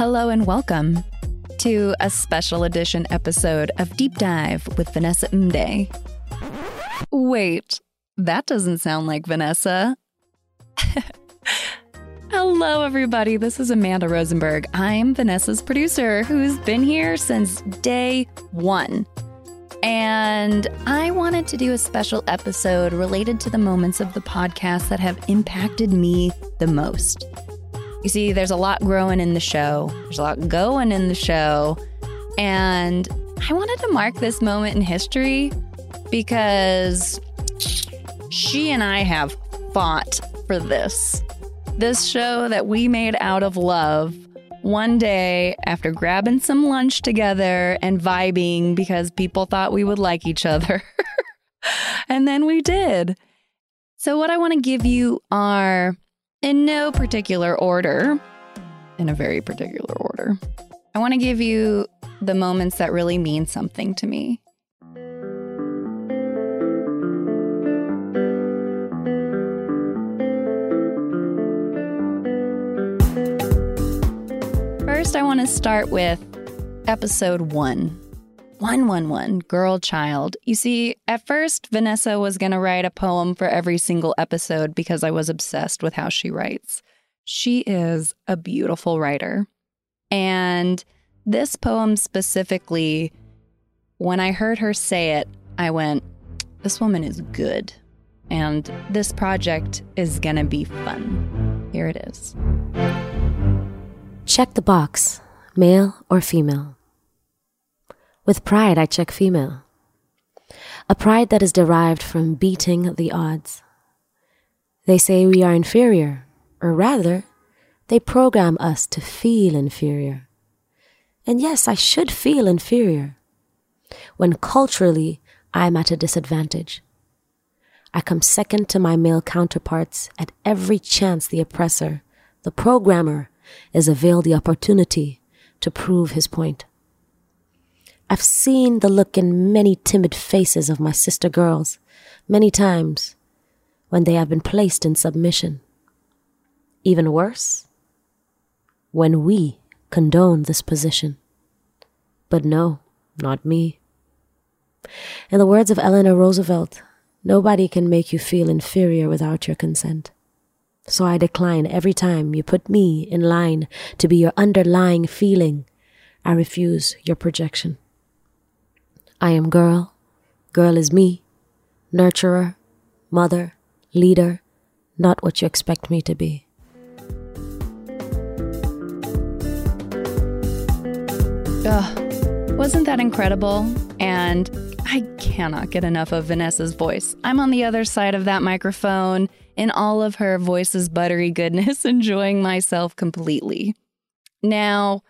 Hello and welcome to a special edition episode of Deep Dive with Vanessa Mdee. Wait, that doesn't sound like Vanessa. Hello, everybody. This is Amanda Rosenberg. I'm Vanessa's producer who's been here since day one. And I wanted to do a special episode related to the moments of the podcast that have impacted me the most. You see, there's a lot growing in the show, there's a lot going in the show. And I wanted to mark this moment in history because she and I have fought for this. This show that we made out of love one day after grabbing some lunch together and vibing because people thought we would like each other. and then we did. So, what I want to give you are in no particular order, in a very particular order. I want to give you the moments that really mean something to me. First, I want to start with episode one 111 Girl Child. You see, at first, Vanessa was going to write a poem for every single episode because I was obsessed with how she writes. She is a beautiful writer. And this poem specifically, when I heard her say it, I went, This woman is good. And this project is going to be fun. Here it is. Check the box, male or female. With pride, I check female. A pride that is derived from beating the odds. They say we are inferior, or rather, they program us to feel inferior. And yes, I should feel inferior when culturally I'm at a disadvantage. I come second to my male counterparts at every chance the oppressor, the programmer, is availed the opportunity to prove his point. I've seen the look in many timid faces of my sister girls many times when they have been placed in submission. Even worse, when we condone this position. But no, not me. In the words of Eleanor Roosevelt, nobody can make you feel inferior without your consent. So I decline every time you put me in line to be your underlying feeling. I refuse your projection. I am girl, girl is me, nurturer, mother, leader, not what you expect me to be. Ugh, wasn't that incredible? And I cannot get enough of Vanessa's voice. I'm on the other side of that microphone in all of her voice's buttery goodness, enjoying myself completely. Now,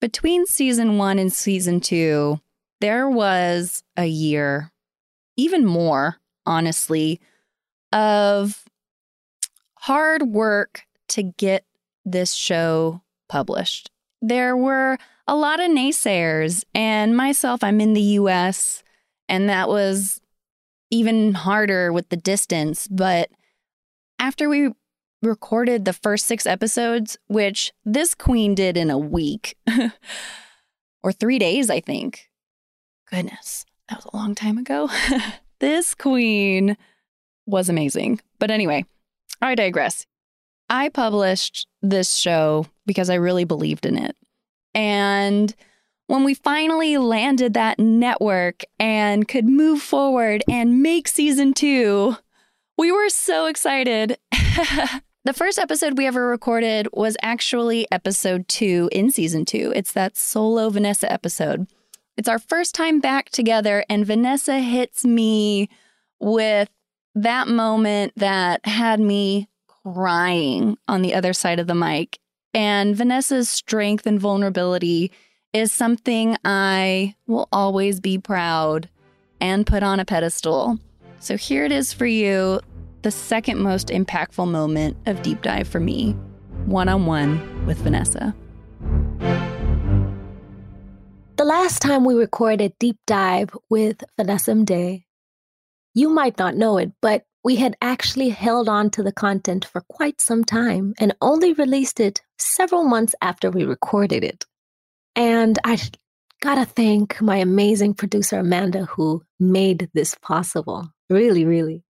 between season one and season two, there was a year, even more, honestly, of hard work to get this show published. There were a lot of naysayers, and myself, I'm in the US, and that was even harder with the distance. But after we recorded the first six episodes, which this queen did in a week or three days, I think, Goodness, that was a long time ago. this queen was amazing. But anyway, I digress. I published this show because I really believed in it. And when we finally landed that network and could move forward and make season two, we were so excited. the first episode we ever recorded was actually episode two in season two. It's that solo Vanessa episode. It's our first time back together, and Vanessa hits me with that moment that had me crying on the other side of the mic. And Vanessa's strength and vulnerability is something I will always be proud and put on a pedestal. So here it is for you the second most impactful moment of Deep Dive for me one on one with Vanessa. The last time we recorded Deep Dive with Vanessa Mdee, you might not know it, but we had actually held on to the content for quite some time and only released it several months after we recorded it. And I gotta thank my amazing producer, Amanda, who made this possible. Really, really.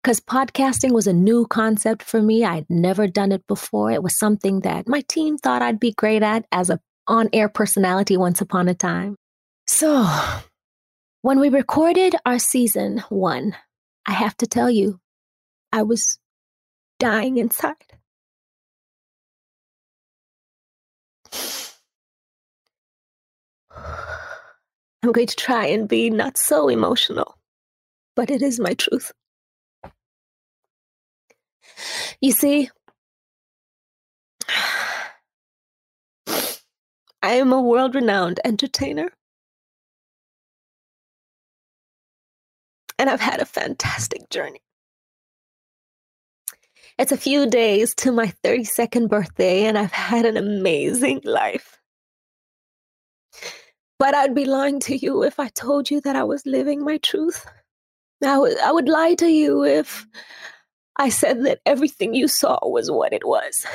Because podcasting was a new concept for me. I'd never done it before. It was something that my team thought I'd be great at as a on air personality once upon a time. So, when we recorded our season one, I have to tell you, I was dying inside. I'm going to try and be not so emotional, but it is my truth. You see, I am a world renowned entertainer. And I've had a fantastic journey. It's a few days to my 32nd birthday, and I've had an amazing life. But I'd be lying to you if I told you that I was living my truth. I would, I would lie to you if I said that everything you saw was what it was.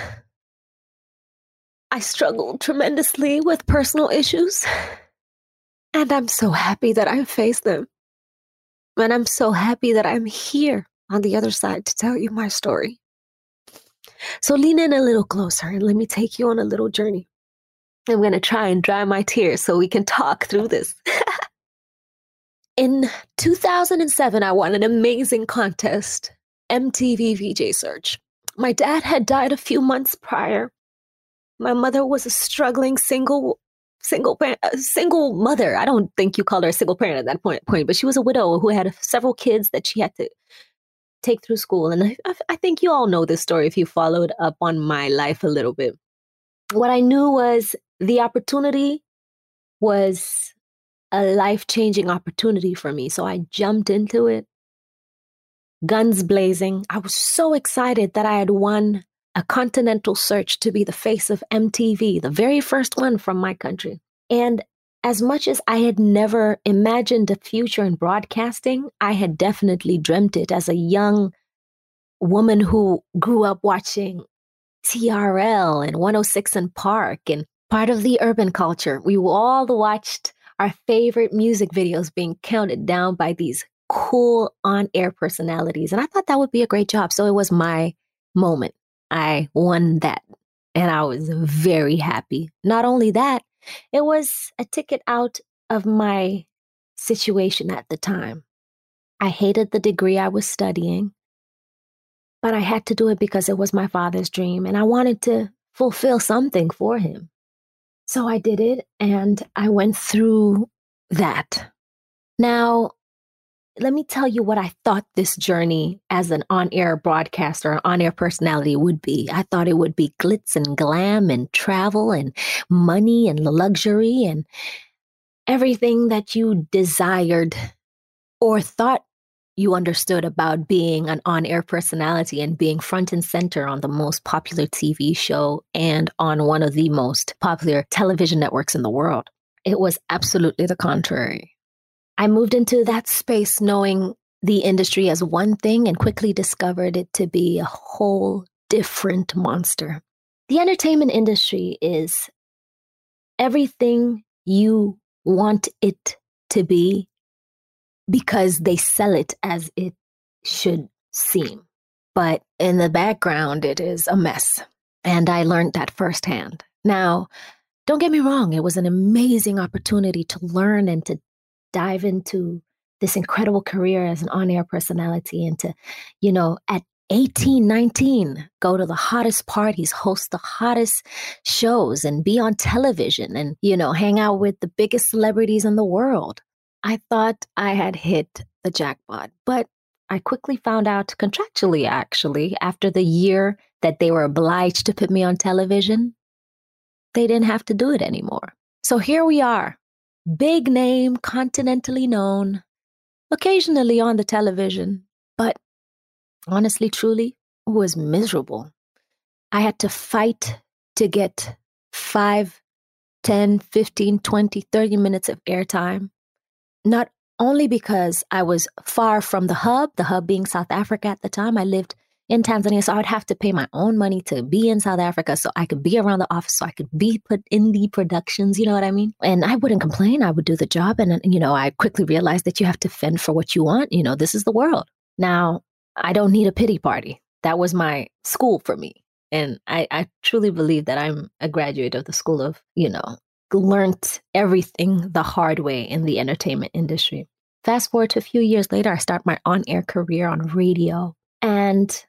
I struggled tremendously with personal issues, and I'm so happy that I faced them. And I'm so happy that I'm here on the other side to tell you my story. So lean in a little closer and let me take you on a little journey. I'm going to try and dry my tears so we can talk through this. In 2007, I won an amazing contest, MTV VJ Search. My dad had died a few months prior. My mother was a struggling single single parent, uh, single mother. I don't think you called her a single parent at that point, point, but she was a widow who had several kids that she had to take through school. And I, I think you all know this story if you followed up on my life a little bit. What I knew was the opportunity was a life changing opportunity for me. So I jumped into it, guns blazing. I was so excited that I had won a continental search to be the face of MTV, the very first one from my country. And as much as I had never imagined a future in broadcasting, I had definitely dreamt it as a young woman who grew up watching TRL and 106 & Park and part of the urban culture. We all watched our favorite music videos being counted down by these cool on air personalities. And I thought that would be a great job. So it was my moment. I won that. And I was very happy. Not only that, it was a ticket out of my situation at the time. I hated the degree I was studying, but I had to do it because it was my father's dream and I wanted to fulfill something for him. So I did it and I went through that. Now, let me tell you what I thought this journey as an on air broadcaster, an on air personality would be. I thought it would be glitz and glam and travel and money and luxury and everything that you desired or thought you understood about being an on air personality and being front and center on the most popular TV show and on one of the most popular television networks in the world. It was absolutely the contrary. I moved into that space knowing the industry as one thing and quickly discovered it to be a whole different monster. The entertainment industry is everything you want it to be because they sell it as it should seem. But in the background, it is a mess. And I learned that firsthand. Now, don't get me wrong, it was an amazing opportunity to learn and to dive into this incredible career as an on air personality and to, you know, at 18, 19, go to the hottest parties, host the hottest shows, and be on television and, you know, hang out with the biggest celebrities in the world. I thought I had hit the jackpot, but I quickly found out contractually, actually, after the year that they were obliged to put me on television, they didn't have to do it anymore. So here we are, big name, continentally known, occasionally on the television, but honestly, truly, was miserable. I had to fight to get 5, 10, 15, 20, 30 minutes of airtime. Not only because I was far from the hub, the hub being South Africa at the time. I lived in Tanzania, so I would have to pay my own money to be in South Africa so I could be around the office, so I could be put in the productions, you know what I mean? And I wouldn't complain. I would do the job. And, you know, I quickly realized that you have to fend for what you want. You know, this is the world. Now, I don't need a pity party. That was my school for me. And I, I truly believe that I'm a graduate of the school of, you know, learned everything the hard way in the entertainment industry. Fast forward to a few years later, I start my on air career on radio. And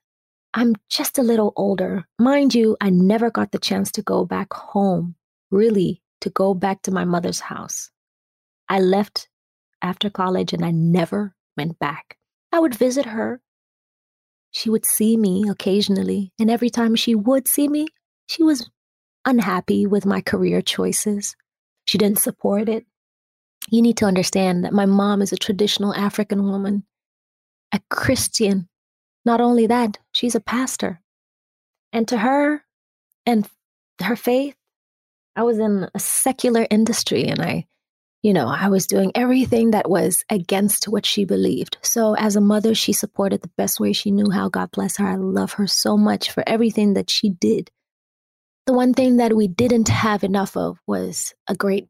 I'm just a little older. Mind you, I never got the chance to go back home, really, to go back to my mother's house. I left after college and I never went back. I would visit her. She would see me occasionally, and every time she would see me, she was unhappy with my career choices. She didn't support it. You need to understand that my mom is a traditional African woman, a Christian not only that, she's a pastor. And to her and her faith, I was in a secular industry and I, you know, I was doing everything that was against what she believed. So as a mother, she supported the best way she knew how. God bless her. I love her so much for everything that she did. The one thing that we didn't have enough of was a great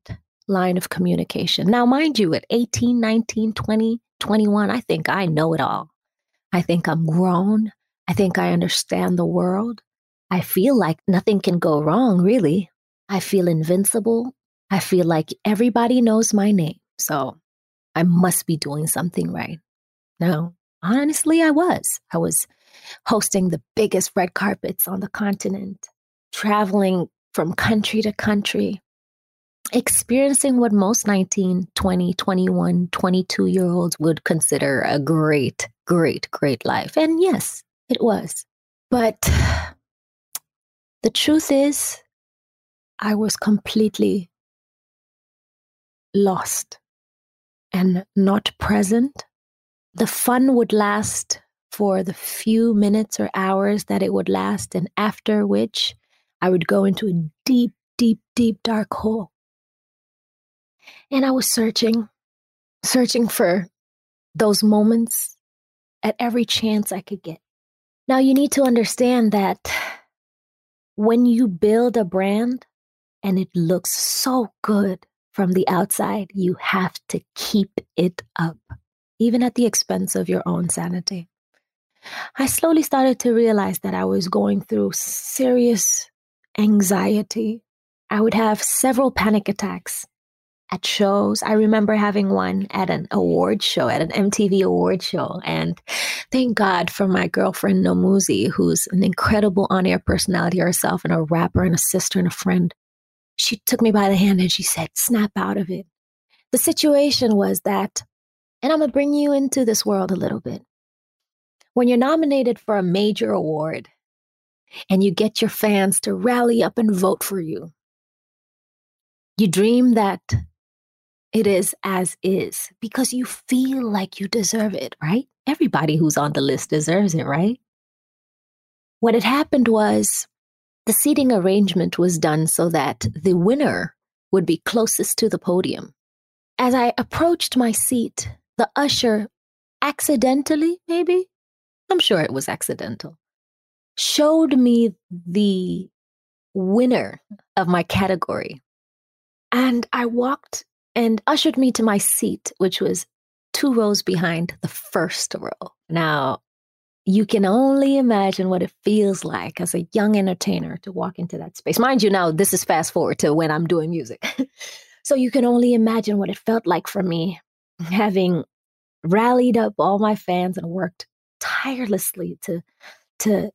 line of communication. Now, mind you, at 18, 19, 20, 21, I think I know it all. I think I'm grown. I think I understand the world. I feel like nothing can go wrong, really. I feel invincible. I feel like everybody knows my name. So I must be doing something right. Now, honestly, I was. I was hosting the biggest red carpets on the continent, traveling from country to country, experiencing what most 19, 20, 21, 22 year olds would consider a great, great, great life. And yes, it was. But the truth is, I was completely lost and not present. The fun would last for the few minutes or hours that it would last, and after which I would go into a deep, deep, deep dark hole and I was searching, searching for those moments at every chance I could get. Now, you need to understand that when you build a brand and it looks so good from the outside, you have to keep it up, even at the expense of your own sanity. I slowly started to realize that I was going through serious anxiety. I would have several panic attacks at shows. I remember having one at an award show, at an MTV award show. And thank God for my girlfriend Nomuzi, who's an incredible on air personality herself and a rapper and a sister and a friend. She took me by the hand and she said, Snap out of it. The situation was that, and I'm going to bring you into this world a little bit. When you're nominated for a major award and you get your fans to rally up and vote for you, you dream that it is as is because you feel like you deserve it, right? Everybody who's on the list deserves it, right? What had happened was the seating arrangement was done so that the winner would be closest to the podium. As I approached my seat, the usher accidentally, maybe, I'm sure it was accidental, showed me the winner of my category. And I walked and ushered me to my seat, which was two rows behind the first row. Now, you can only imagine what it feels like as a young entertainer to walk into that space. Mind you, now this is fast forward to when I'm doing music. so you can only imagine what it felt like for me having rallied up all my fans and worked tirelessly to to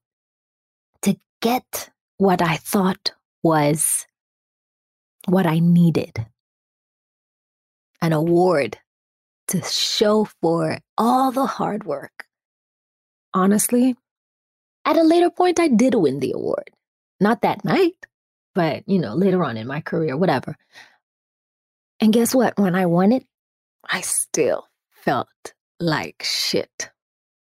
to get what I thought was what I needed an award to show for all the hard work. Honestly, at a later point, I did win the award. Not that night, but you know, later on in my career, whatever. And guess what? When I won it, I still felt like shit.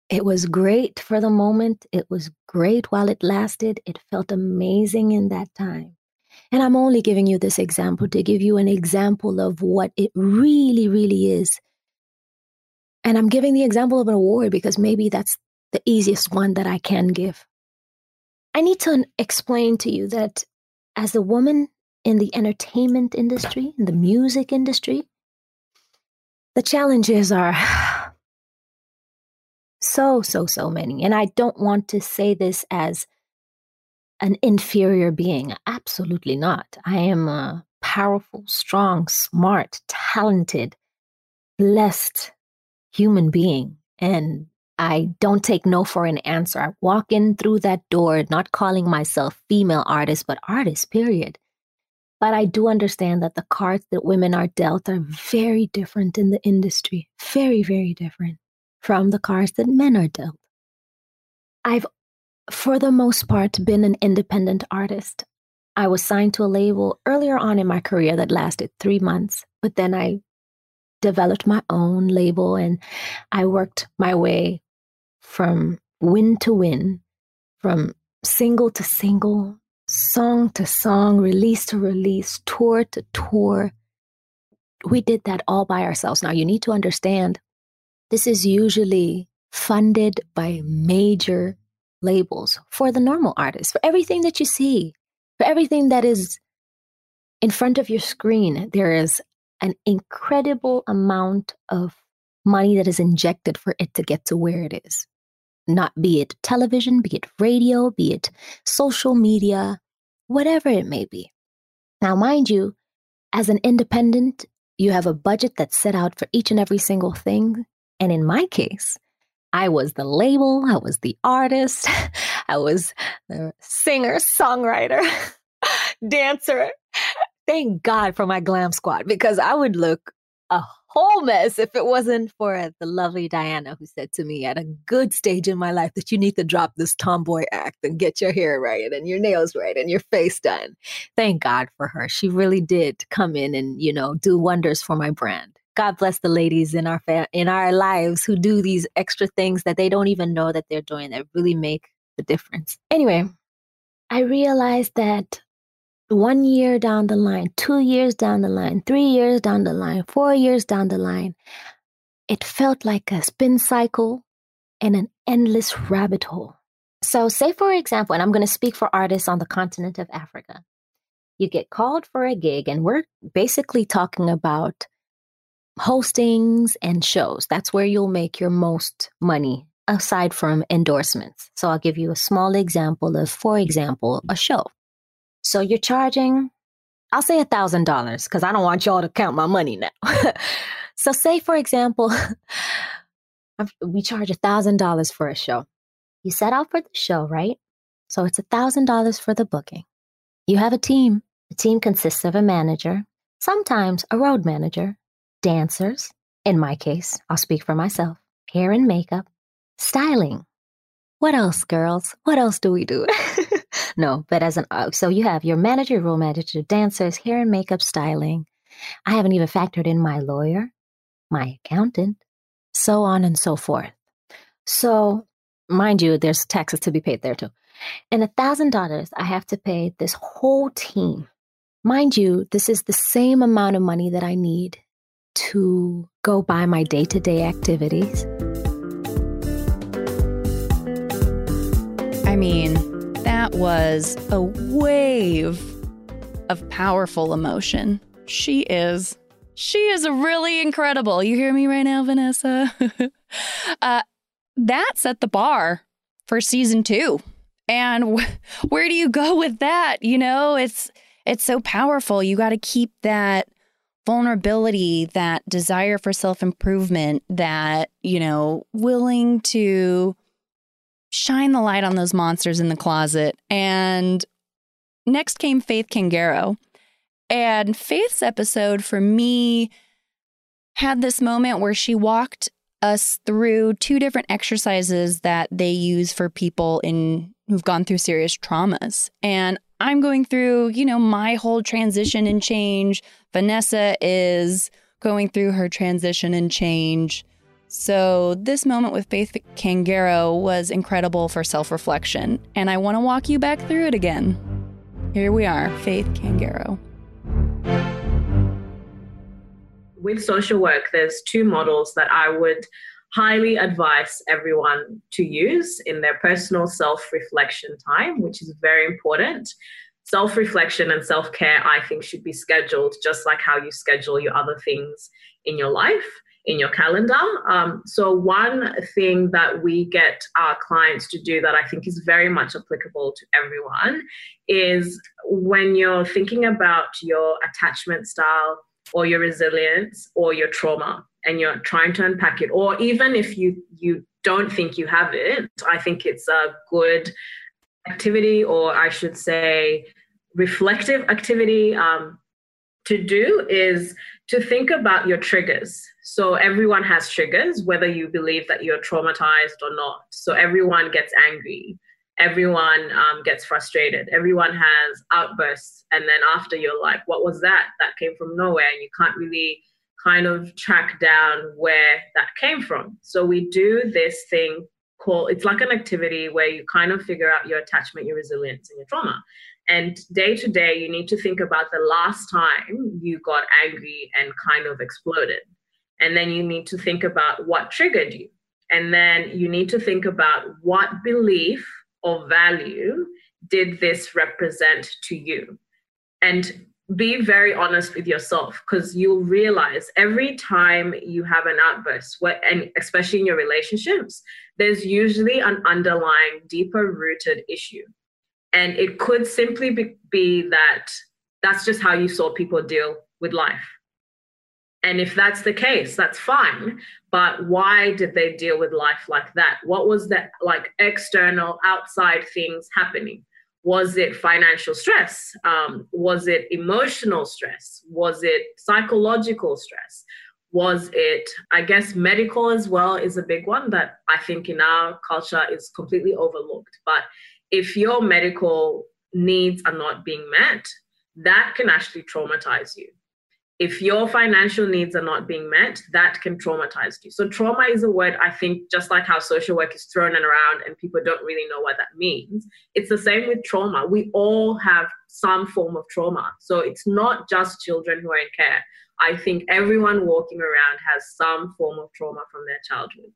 It was great for the moment. It was great while it lasted. It felt amazing in that time. And I'm only giving you this example to give you an example of what it really, really is And I'm giving the example of an award because maybe that's the easiest one that I can give. I need to explain to you that as a woman in the entertainment industry, in the music industry, the challenges are so, so, so many. And I don't want to say this as an inferior being. Absolutely not. I am a powerful, strong, smart, talented, blessed human being. And I don't take no for an answer. I walk in through that door, not calling myself female artist, but artist, period. But I do understand that the cards that women are dealt are very different in the industry. Very, very different from the cards that men are dealt. I've, for the most part, been an independent artist. I was signed to a label earlier on in my career that lasted three months, but then I developed my own label and I worked my way from win to win, from single to single, song to song, release to release, tour to tour. We did that all by ourselves. Now, you need to understand this is usually funded by major labels for the normal artist, for everything that you see, for everything that is in front of your screen. There is an incredible amount of money that is injected for it to get to where it is. Not be it television, be it radio, be it social media, whatever it may be. Now, mind you, as an independent, you have a budget that's set out for each and every single thing. And in my case, I was the label, I was the artist, I was the singer, songwriter, dancer. Thank God for my glam squad because I would look a whole mess if it wasn't for the lovely Diana who said to me at a good stage in my life that you need to drop this tomboy act and get your hair right and your nails right and your face done. Thank God for her. She really did come in and, you know, do wonders for my brand. God bless the ladies in our fa- in our lives who do these extra things that they don't even know that they're doing that really make the difference. Anyway, I realized that one year down the line, two years down the line, three years down the line, four years down the line, it felt like a spin cycle and an endless rabbit hole. So, say for example, and I'm going to speak for artists on the continent of Africa, you get called for a gig, and we're basically talking about hostings and shows. That's where you'll make your most money aside from endorsements. So I'll give you a small example of, for example, a show. So you're charging, I'll say a thousand dollars because I don't want y'all to count my money now. so say, for example, we charge a thousand dollars for a show. You set out for the show, right? So it's a thousand dollars for the booking. You have a team. The team consists of a manager, sometimes a road manager, dancers, in my case, I'll speak for myself, hair and makeup, styling. What else, girls? What else do we do? no, but as an, uh, so you have your manager, role manager, dancers, hair and makeup, styling. I haven't even factored in my lawyer, my accountant, so on and so forth. So, mind you, there's taxes to be paid there too. And a thousand dollars I have to pay this whole team. Mind you, this is the same amount of money that I need to go by my day to day activities. I mean, that was a wave of powerful emotion. She is. She is really incredible. You hear me right now, Vanessa? uh, that set the bar for season two. And wh- where do you go with that? You know, it's it's so powerful. You got to keep that vulnerability, that desire for self improvement, that, you know, willing to shine the light on those monsters in the closet. And next came Faith Kangaro. And Faith's episode for me had this moment where she walked us through two different exercises that they use for people in who've gone through serious traumas. And I'm going through, you know, my whole transition and change. Vanessa is going through her transition and change. So, this moment with Faith Kangaro was incredible for self reflection, and I want to walk you back through it again. Here we are, Faith Kangaro. With social work, there's two models that I would highly advise everyone to use in their personal self reflection time, which is very important. Self reflection and self care, I think, should be scheduled just like how you schedule your other things in your life in your calendar. Um, so, one thing that we get our clients to do that I think is very much applicable to everyone is when you're thinking about your attachment style or your resilience or your trauma and you're trying to unpack it, or even if you, you don't think you have it, I think it's a good activity, or I should say, reflective activity um, to do is to think about your triggers. So everyone has triggers, whether you believe that you're traumatized or not. So everyone gets angry. Everyone um, gets frustrated. Everyone has outbursts. And then after you're like, what was that? That came from nowhere. And you can't really kind of track down where that came from. So we do this thing called, it's like an activity where you kind of figure out your attachment, your resilience, and your trauma. And day to day, you need to think about the last time you got angry and kind of exploded. And then you need to think about what triggered you. And then you need to think about what belief or value did this represent to you. And be very honest with yourself because you'll realize every time you have an outburst, what, and especially in your relationships, there's usually an underlying, deeper rooted issue. And it could simply be, be that that's just how you saw people deal with life. And if that's the case, that's fine. But why did they deal with life like that? What was the like external, outside things happening? Was it financial stress? Um, was it emotional stress? Was it psychological stress? Was it, I guess, medical as well is a big one that I think in our culture is completely overlooked. But if your medical needs are not being met, that can actually traumatize you. If your financial needs are not being met, that can traumatize you. So, trauma is a word I think, just like how social work is thrown around and people don't really know what that means, it's the same with trauma. We all have some form of trauma. So, it's not just children who are in care. I think everyone walking around has some form of trauma from their childhood.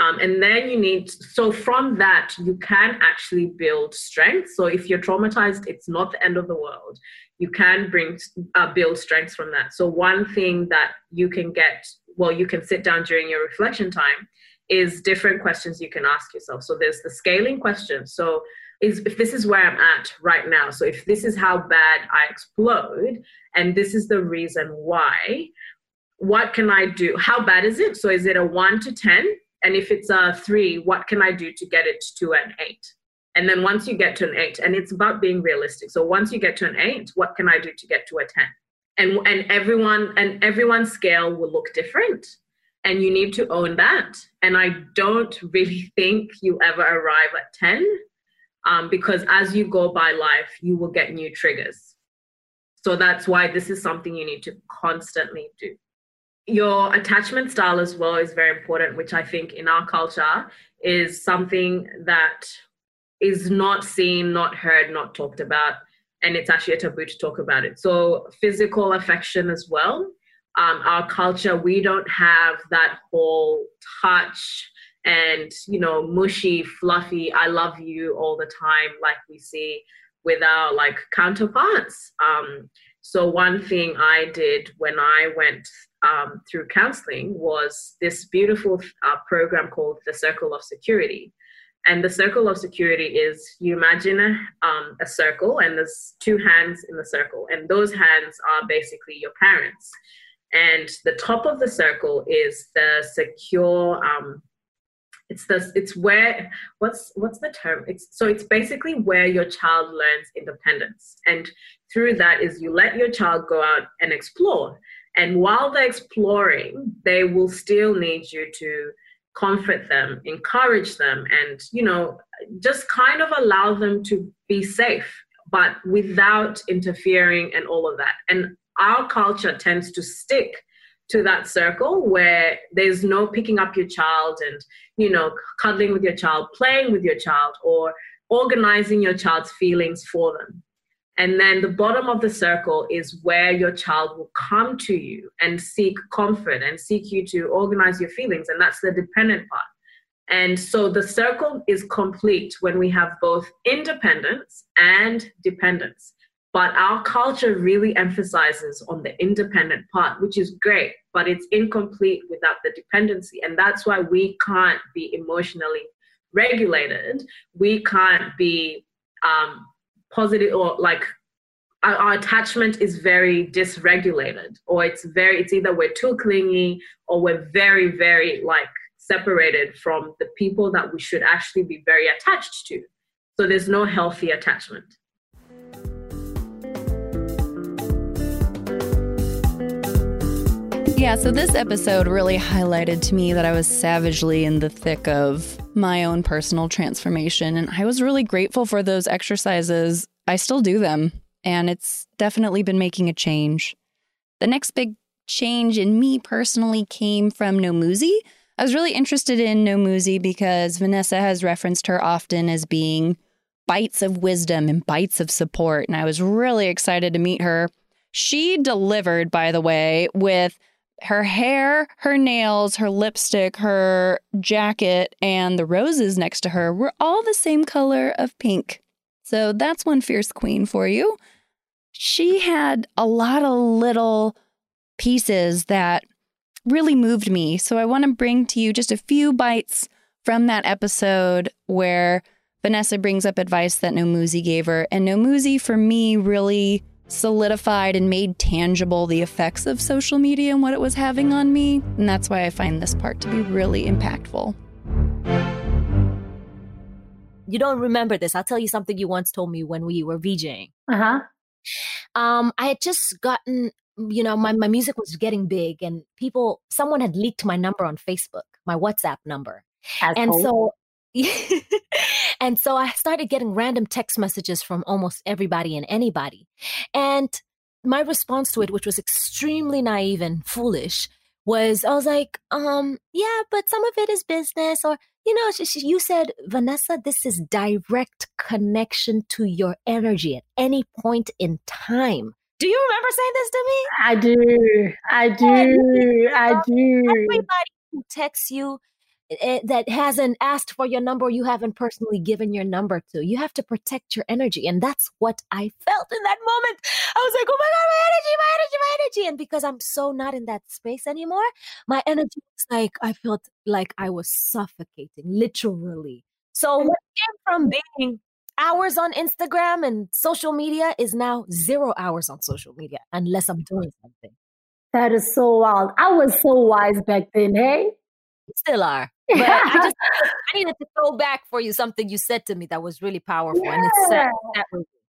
Um, and then you need, so from that, you can actually build strength. So if you're traumatized, it's not the end of the world. You can bring, uh, build strengths from that. So one thing that you can get, well, you can sit down during your reflection time is different questions you can ask yourself. So there's the scaling question. So is if this is where I'm at right now. So if this is how bad I explode, and this is the reason why, what can I do? How bad is it? So is it a one to 10? And if it's a three, what can I do to get it to an eight? And then once you get to an eight, and it's about being realistic. So once you get to an eight, what can I do to get to a 10? And and everyone and everyone's scale will look different. And you need to own that. And I don't really think you ever arrive at 10 um, because as you go by life, you will get new triggers. So that's why this is something you need to constantly do your attachment style as well is very important, which I think in our culture is something that is not seen, not heard, not talked about. And it's actually a taboo to talk about it. So, physical affection as well. Um, our culture, we don't have that whole touch and, you know, mushy, fluffy, I love you all the time, like we see with our like counterparts. Um, so, one thing I did when I went um, through counseling was this beautiful uh, program called the Circle of Security. And the circle of security is you imagine a, um, a circle and there's two hands in the circle, and those hands are basically your parents. And the top of the circle is the secure. Um, it's the it's where what's what's the term? It's so it's basically where your child learns independence, and through that is you let your child go out and explore and while they're exploring, they will still need you to comfort them, encourage them, and, you know, just kind of allow them to be safe, but without interfering and all of that. And our culture tends to stick to that circle where there's no picking up your child and, you know, cuddling with your child, playing with your child, or organizing your child's feelings for them. And then the bottom of the circle is where your child will come to you and seek comfort and seek you to organize your feelings. And that's the dependent part. And so the circle is complete when we have both independence and dependence. But our culture really emphasizes on the independent part, which is great, but it's incomplete without the dependency. And that's why we can't be emotionally regulated. We can't be um, positive or like our, our, attachment is very dysregulated, or it's very, it's either we're too clingy or we're very, very like separated from the people that we should actually be very attached to. So there's no healthy attachment. Yeah, so this episode really highlighted to me that I was savagely in the thick of my own personal transformation. And I was really grateful for those exercises. I still do them, and it's definitely been making a change. The next big change in me personally came from Nomuzi. I was really interested in Nomuzi because Vanessa has referenced her often as being bites of wisdom and bites of support. And I was really excited to meet her. She delivered, by the way, with her hair, her nails, her lipstick, her jacket, and the roses next to her were all the same color of pink. So that's one fierce queen for you. She had a lot of little pieces that really moved me. So I want to bring to you just a few bites from that episode where Vanessa brings up advice that Nomuzi gave her. And Nomuzi, for me, really solidified and made tangible the effects of social media and what it was having on me. And that's why I find this part to be really impactful. You don't remember this. I'll tell you something you once told me when we were VJing. Uh huh. Um, I had just gotten, you know, my, my music was getting big and people, someone had leaked my number on Facebook, my WhatsApp number. Asshole. And so and so I started getting random text messages from almost everybody and anybody. And my response to it, which was extremely naive and foolish, was I was like, um, yeah, but some of it is business, or you know, she, she, you said, Vanessa, this is direct connection to your energy at any point in time. Do you remember saying this to me? I do. I do. I do. Everybody who texts you Eh, that hasn't asked for your number you haven't personally given your number to. You have to protect your energy and that's what i felt in that moment. I was like oh my god my energy my energy my energy. And because i'm so not in that space anymore my energy was like i felt like i was suffocating literally. So mm. what came from being hours on instagram and social media is now zero hours on social media unless i'm doing something. That is so wild. I was so wise back then hey still are. But I just I needed to throw back for you something you said to me that was really powerful. Yeah. And it's that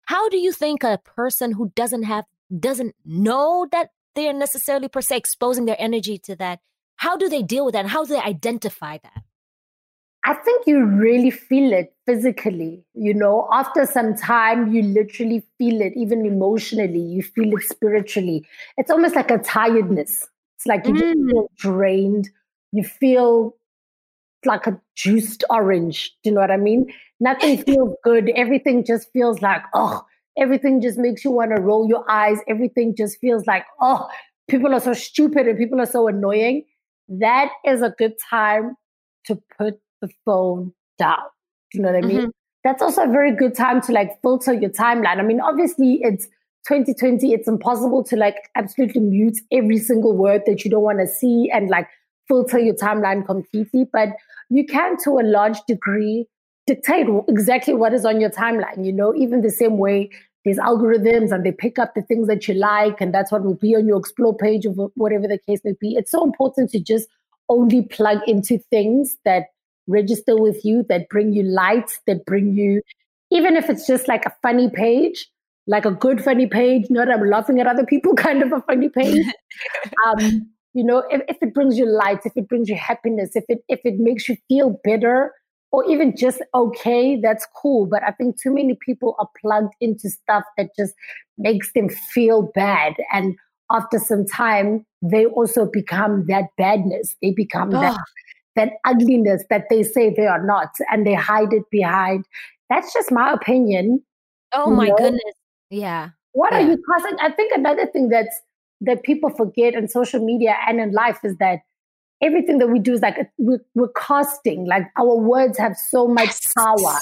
how do you think a person who doesn't have doesn't know that they're necessarily per se exposing their energy to that, how do they deal with that? How do they identify that? I think you really feel it physically. You know, after some time, you literally feel it, even emotionally, you feel it spiritually. It's almost like a tiredness. It's like you mm. feel drained you feel like a juiced orange. Do you know what I mean? Nothing feels good. Everything just feels like, oh, everything just makes you want to roll your eyes. Everything just feels like, oh, people are so stupid and people are so annoying. That is a good time to put the phone down. Do you know what I mean? Mm-hmm. That's also a very good time to like filter your timeline. I mean, obviously, it's 2020. It's impossible to like absolutely mute every single word that you don't want to see and like filter your timeline completely, but you can, to a large degree, dictate exactly what is on your timeline. You know, even the same way there's algorithms and they pick up the things that you like, and that's what will be on your explore page or whatever the case may be. It's so important to just only plug into things that register with you, that bring you light, that bring you, even if it's just like a funny page, like a good funny page, not I'm laughing at other people kind of a funny page. um, you know if, if it brings you light if it brings you happiness if it if it makes you feel better or even just okay that's cool but i think too many people are plugged into stuff that just makes them feel bad and after some time they also become that badness they become oh. that ah. that ugliness that they say they are not and they hide it behind that's just my opinion oh my know? goodness Yeah. What yeah. are you causing I think another thing that's that people forget in social media and in life is that everything that we do is like we're, we're casting. Like our words have so much power.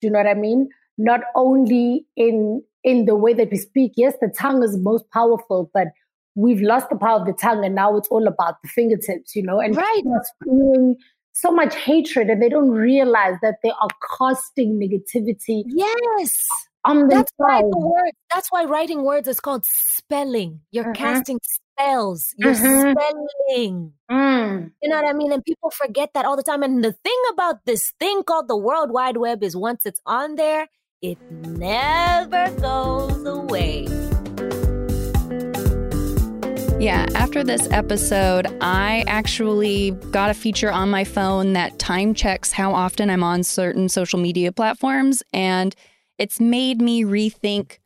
Do you know what I mean? Not only in in the way that we speak. Yes, the tongue is most powerful, but we've lost the power of the tongue, and now it's all about the fingertips. You know, and right. spewing so much hatred, and they don't realize that they are casting negativity. Yes um, that's why the word. That's why writing words is called spelling. You're uh-huh. casting spells. You're uh-huh. spelling. Mm. You know what I mean? And people forget that all the time. And the thing about this thing called the World Wide Web is once it's on there, it never goes away. Yeah, after this episode, I actually got a feature on my phone that time checks how often I'm on certain social media platforms. And it's made me rethink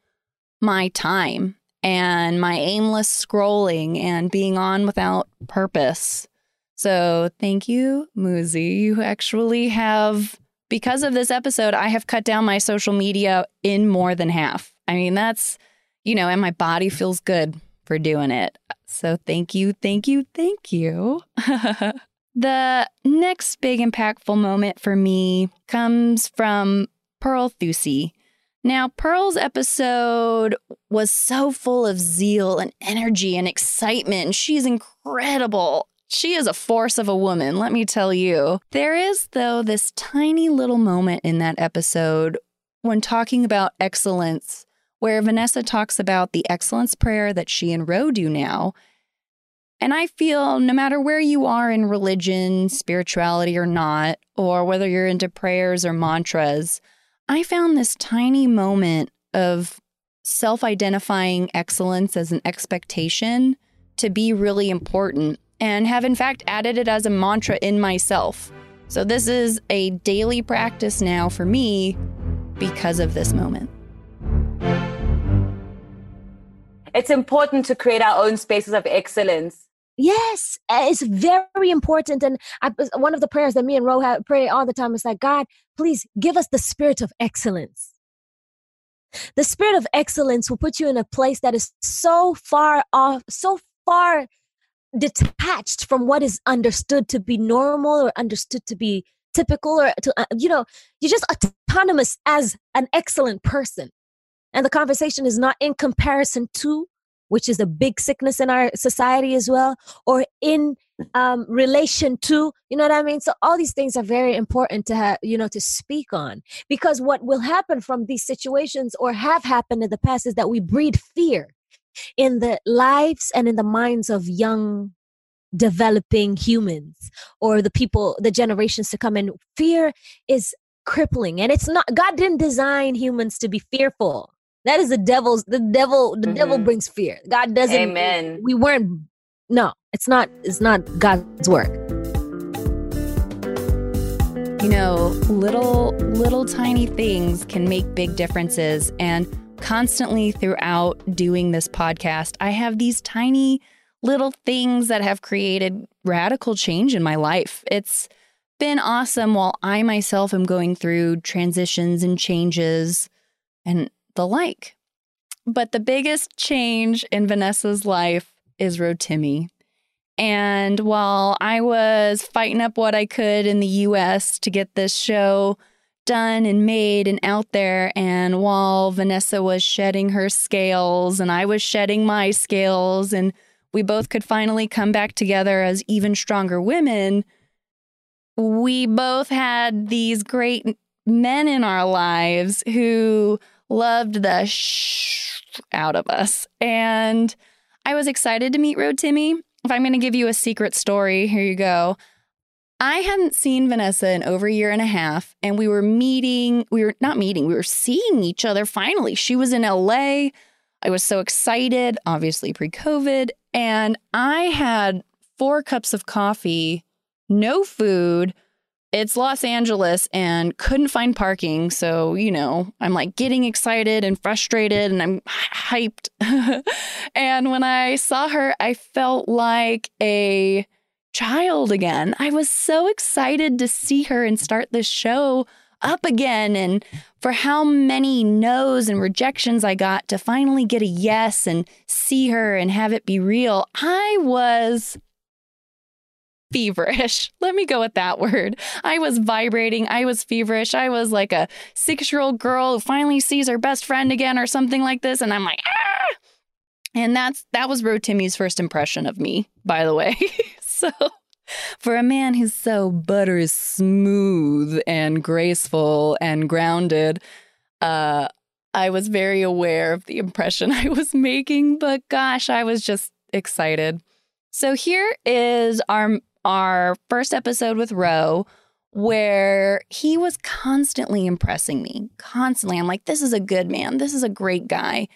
my time and my aimless scrolling and being on without purpose. So, thank you, Muzi. You actually have, because of this episode, I have cut down my social media in more than half. I mean, that's, you know, and my body feels good for doing it. So, thank you, thank you, thank you. the next big impactful moment for me comes from Pearl Thusi. Now, Pearl's episode was so full of zeal and energy and excitement, she's incredible. She is a force of a woman, let me tell you. There is, though, this tiny little moment in that episode when talking about excellence, where Vanessa talks about the excellence prayer that she and Ro do now. And I feel no matter where you are in religion, spirituality, or not, or whether you're into prayers or mantras, I found this tiny moment of self identifying excellence as an expectation to be really important and have, in fact, added it as a mantra in myself. So, this is a daily practice now for me because of this moment. It's important to create our own spaces of excellence. Yes, it's very important. And I, one of the prayers that me and Ro have, pray all the time is like, God, please give us the spirit of excellence. The spirit of excellence will put you in a place that is so far off, so far detached from what is understood to be normal or understood to be typical or to, uh, you know, you're just autonomous as an excellent person. And the conversation is not in comparison to, which is a big sickness in our society as well, or in um, relation to you know what i mean? So all these things are very important to have you know to speak on because what will happen from these situations or have happened in the past is that we breed fear in the lives and in the minds of young developing humans or the people the generations to come and fear is crippling and it's not god didn't design humans to be fearful that is the devil's the devil the mm-hmm. devil brings fear. God doesn't amen. we weren't no it's not it's not god's work. You know little little tiny things can make big differences and constantly throughout doing this podcast i have these tiny little things that have created radical change in my life. It's been awesome while i myself am going through transitions and changes and the like but the biggest change in vanessa's life is Rotimi. And while I was fighting up what I could in the US to get this show done and made and out there, and while Vanessa was shedding her scales and I was shedding my scales, and we both could finally come back together as even stronger women, we both had these great men in our lives who loved the shh out of us. And I was excited to meet Rotimi. If I'm going to give you a secret story, here you go. I hadn't seen Vanessa in over a year and a half, and we were meeting. We were not meeting, we were seeing each other finally. She was in LA. I was so excited, obviously pre COVID. And I had four cups of coffee, no food, it's Los Angeles and couldn't find parking. So, you know, I'm like getting excited and frustrated and I'm hyped. and when I saw her, I felt like a child again. I was so excited to see her and start this show up again and for how many no's and rejections I got to finally get a yes and see her and have it be real, I was feverish. Let me go with that word. I was vibrating. I was feverish. I was like a six year old girl who finally sees her best friend again or something like this. And I'm like, ah! And that's that was Rotimi's first impression of me, by the way. so for a man who's so butter smooth and graceful and grounded, uh, I was very aware of the impression I was making, but gosh, I was just excited. So here is our our first episode with Ro where he was constantly impressing me. Constantly. I'm like, this is a good man. This is a great guy.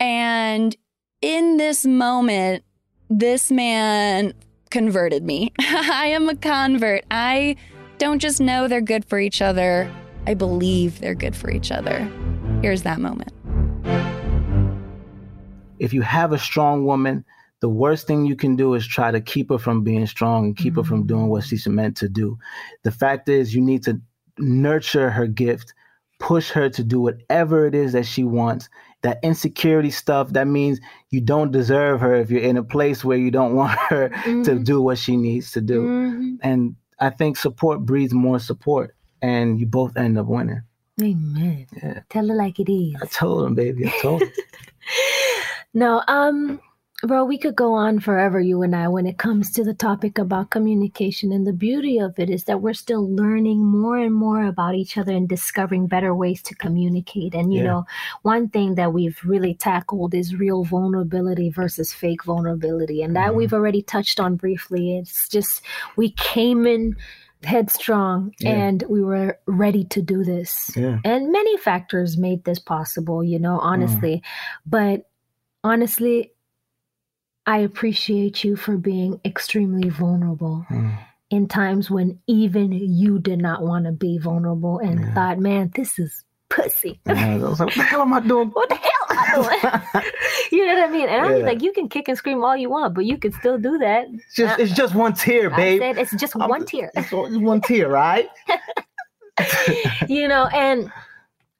And in this moment, this man converted me. I am a convert. I don't just know they're good for each other, I believe they're good for each other. Here's that moment. If you have a strong woman, the worst thing you can do is try to keep her from being strong and keep mm-hmm. her from doing what she's meant to do. The fact is, you need to nurture her gift, push her to do whatever it is that she wants, that insecurity stuff that means you don't deserve her if you're in a place where you don't want her mm-hmm. to do what she needs to do mm-hmm. and i think support breeds more support and you both end up winning amen yeah. tell her like it is i told him baby i told him no um Bro, we could go on forever, you and I, when it comes to the topic about communication. And the beauty of it is that we're still learning more and more about each other and discovering better ways to communicate. And, you yeah. know, one thing that we've really tackled is real vulnerability versus fake vulnerability. And that mm-hmm. we've already touched on briefly. It's just, we came in headstrong yeah. and we were ready to do this. Yeah. And many factors made this possible, you know, honestly. Mm. But honestly, I appreciate you for being extremely vulnerable mm. in times when even you did not want to be vulnerable and yeah. thought, man, this is pussy. Yeah, like, what the hell am I doing? what the hell am I doing? you know what I mean? And yeah. I'm like, you can kick and scream all you want, but you can still do that. It's just, uh, it's just one tear, babe. I said it's just I'm, one tear. It's one tear, right? you know, and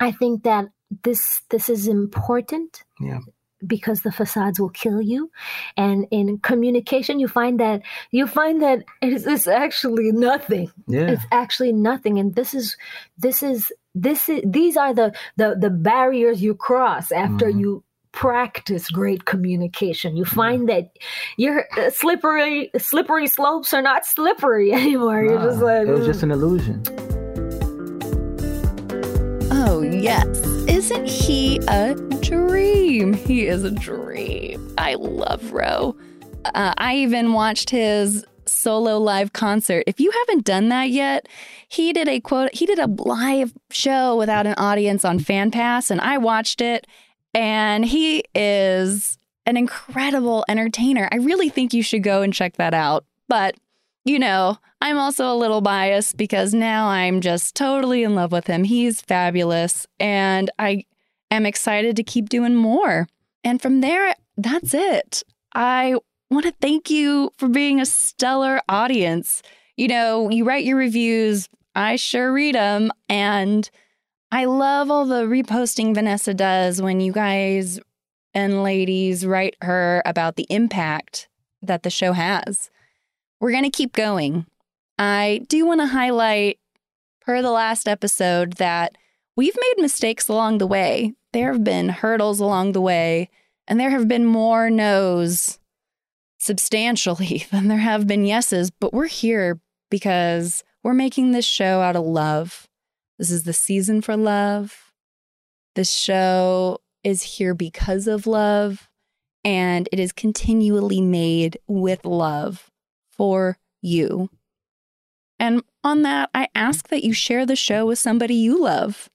I think that this this is important. Yeah because the facades will kill you. And in communication you find that you find that it's, it's actually nothing. Yeah. it's actually nothing. And this is this is this is these are the the, the barriers you cross after mm. you practice great communication. You find that your uh, slippery slippery slopes are not slippery anymore. Nah, you're just like it was just an illusion oh yes isn't he a dream. He is a dream. I love Ro. Uh, I even watched his solo live concert. If you haven't done that yet, he did a quote, he did a live show without an audience on FanPass, and I watched it. And he is an incredible entertainer. I really think you should go and check that out. But, you know, I'm also a little biased because now I'm just totally in love with him. He's fabulous. And I am excited to keep doing more. And from there, that's it. I want to thank you for being a stellar audience. You know, you write your reviews, I sure read them. And I love all the reposting Vanessa does when you guys and ladies write her about the impact that the show has. We're going to keep going. I do want to highlight, per the last episode, that we've made mistakes along the way there have been hurdles along the way, and there have been more no's substantially than there have been yeses, but we're here because we're making this show out of love. This is the season for love. This show is here because of love, and it is continually made with love for you. And on that, I ask that you share the show with somebody you love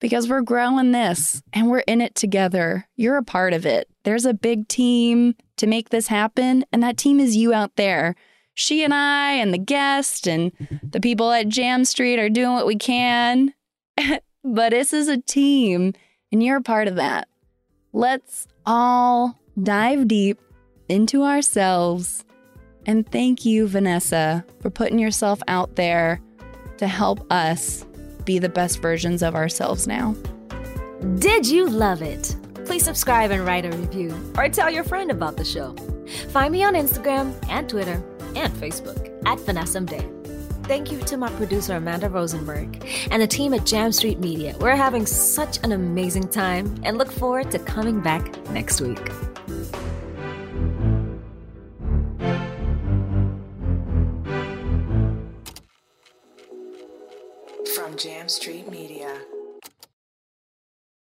because we're growing this and we're in it together. You're a part of it. There's a big team to make this happen, and that team is you out there. She and I, and the guest, and the people at Jam Street are doing what we can. but this is a team, and you're a part of that. Let's all dive deep into ourselves. And thank you, Vanessa, for putting yourself out there to help us be the best versions of ourselves now. Did you love it? Please subscribe and write a review or tell your friend about the show. Find me on Instagram and Twitter and Facebook at Vanessa Day. Thank you to my producer Amanda Rosenberg and the team at Jam Street Media. We're having such an amazing time and look forward to coming back next week. Jam Street Media.